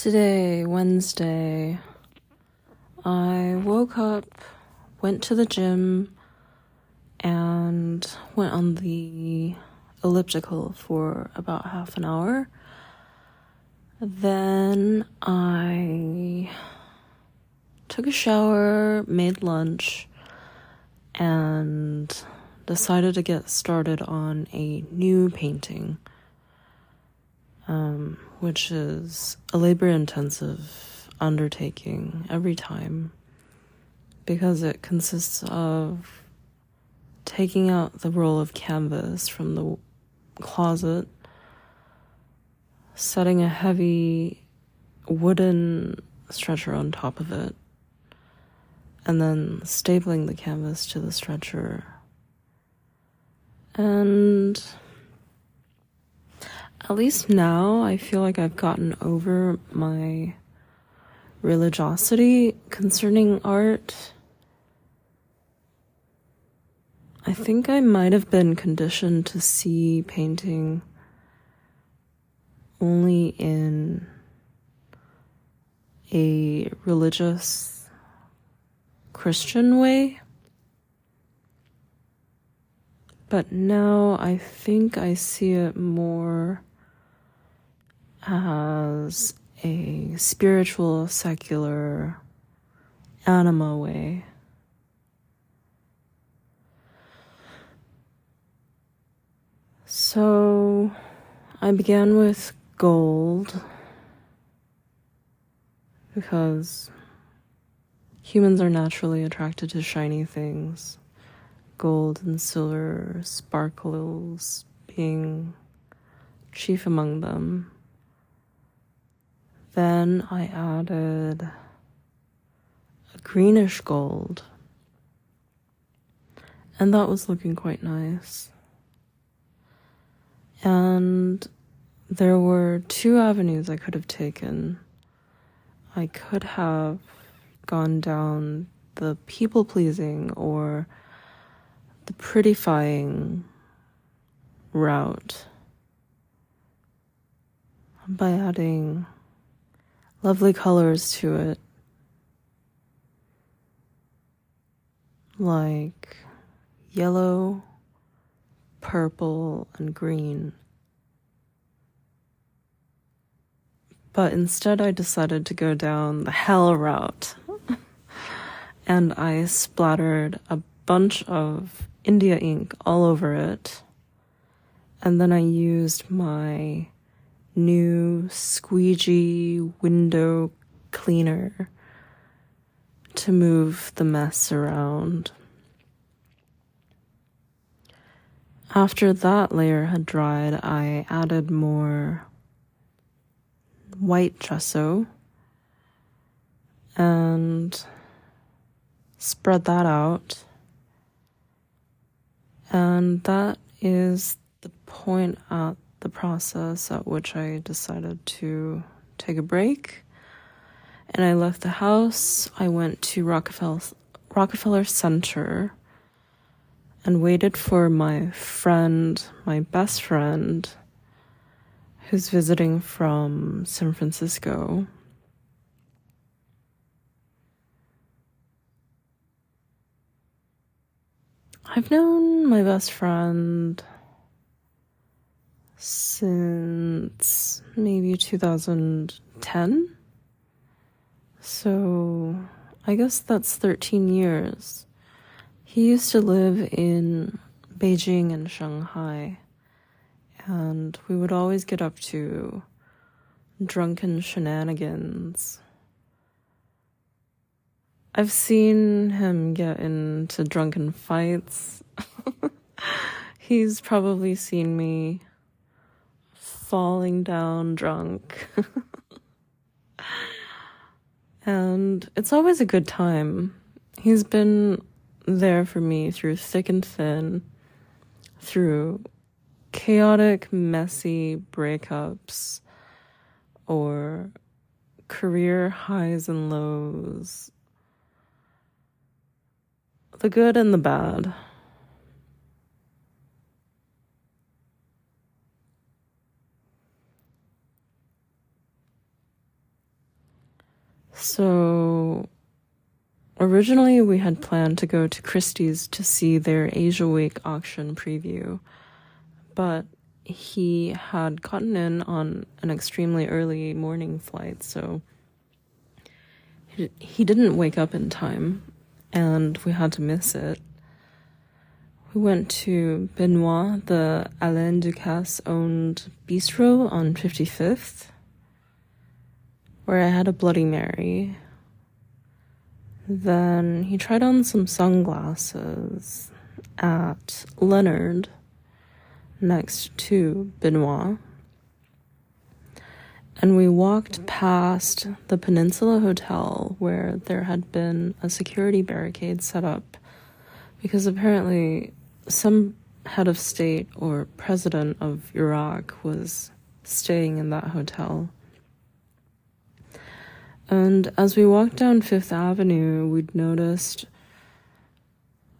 Today, Wednesday, I woke up, went to the gym, and went on the elliptical for about half an hour. Then I took a shower, made lunch, and decided to get started on a new painting, um, which is a labor intensive undertaking every time because it consists of taking out the roll of canvas from the closet, setting a heavy wooden stretcher on top of it, and then stapling the canvas to the stretcher. And at least now I feel like I've gotten over my religiosity concerning art. I think I might have been conditioned to see painting only in a religious Christian way. But now I think I see it more as a spiritual, secular, anima way. So I began with gold because humans are naturally attracted to shiny things, gold and silver, sparkles being chief among them. Then I added a greenish gold, and that was looking quite nice. And there were two avenues I could have taken. I could have gone down the people pleasing or the prettifying route by adding lovely colors to it, like yellow, purple, and green. But instead, I decided to go down the hell route. and I splattered a bunch of India ink all over it. And then I used my new squeegee window cleaner to move the mess around. After that layer had dried, I added more white gesso and spread that out. And that is the point at the process at which I decided to take a break. And I left the house. I went to Rockefeller, Rockefeller Center and waited for my friend, my best friend, who's visiting from San Francisco. I've known my best friend since maybe 2010. So I guess that's 13 years. He used to live in Beijing and Shanghai, and we would always get up to drunken shenanigans. I've seen him get into drunken fights. He's probably seen me falling down drunk. and it's always a good time. He's been there for me through thick and thin, through chaotic, messy breakups or career highs and lows, the good and the bad. So originally we had planned to go to Christie's to see their Asia Week auction preview, but he had gotten in on an extremely early morning flight, so he, didn't wake up in time and we had to miss it. We went to Benoit, the Alain Ducasse owned bistro on 55th, where I had a Bloody Mary. Then he tried on some sunglasses at Leonard next to Benoit. And we walked past the Peninsula Hotel where there had been a security barricade set up because apparently some head of state or president of Iraq was staying in that hotel. And as we walked down Fifth Avenue, we'd noticed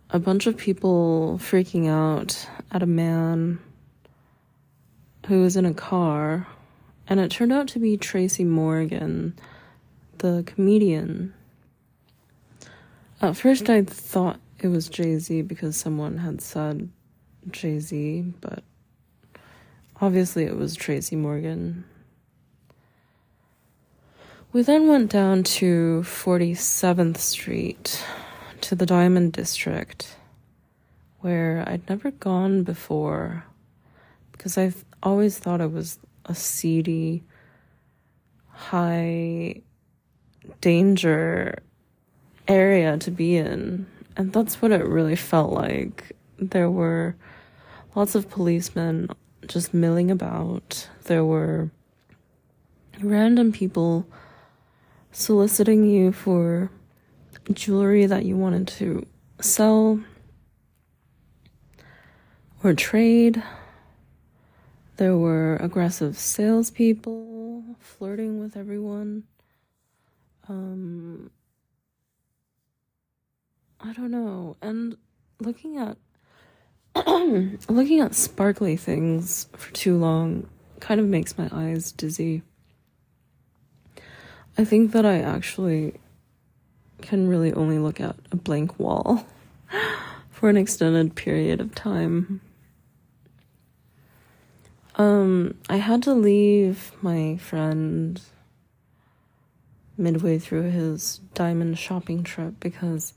a bunch of people freaking out at a man who was in a car, and it turned out to be Tracy Morgan, the comedian. At first, I thought it was Jay Z because someone had said Jay Z, but obviously it was Tracy Morgan. We then went down to 47th Street to the Diamond District, where I'd never gone before because I've always thought it was a seedy, high danger area to be in. And that's what it really felt like. There were lots of policemen just milling about. There were random people soliciting you for jewelry that you wanted to sell or trade. There were aggressive salespeople flirting with everyone. Um, I don't know. And looking at looking at sparkly things for too long kind of makes my eyes dizzy. I think that I actually can really only look at a blank wall for an extended period of time. Um, I had to leave my friend midway through his diamond shopping trip because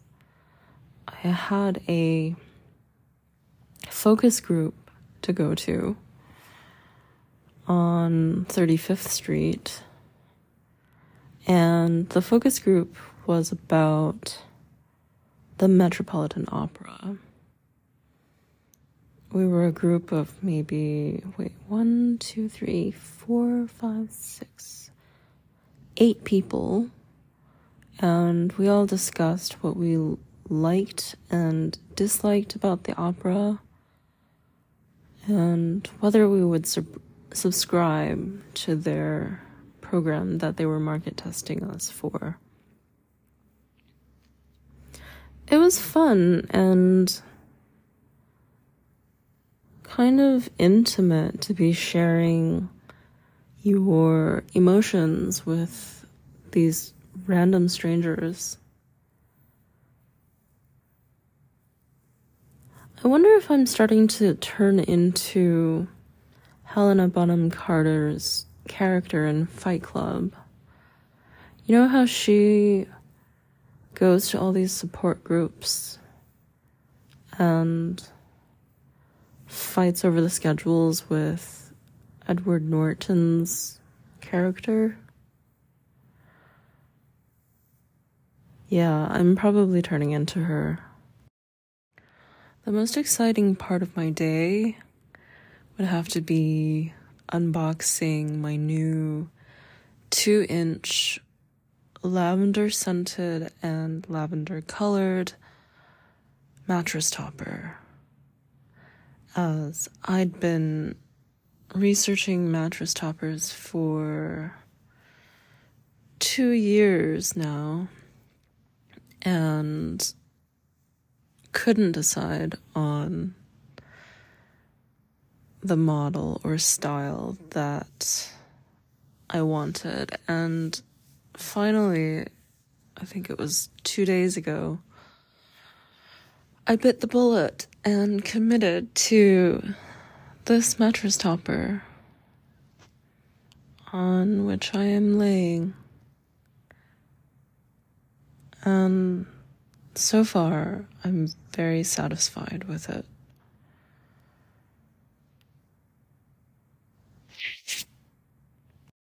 I had a focus group to go to on 35th Street. And the focus group was about the Metropolitan Opera we were a group of maybe, wait, one, two, three, four, five, six, eight people. And we all discussed what we liked and disliked about the opera and whether we would sub- subscribe to their program that they were market testing us for. It was fun and kind of intimate to be sharing your emotions with these random strangers. I wonder if I'm starting to turn into Helena Bonham Carter's character in Fight Club. You know how she goes to all these support groups and fights over the schedules with Edward Norton's character. Yeah, I'm probably turning into her. The most exciting part of my day would have to be unboxing my new two inch lavender scented and lavender colored mattress topper. As I'd been researching mattress toppers for two years now and couldn't decide on the model or style that I wanted. And finally, I think it was two days ago, I bit the bullet and committed to this mattress topper on which I am laying. And so far, I'm very satisfied with it.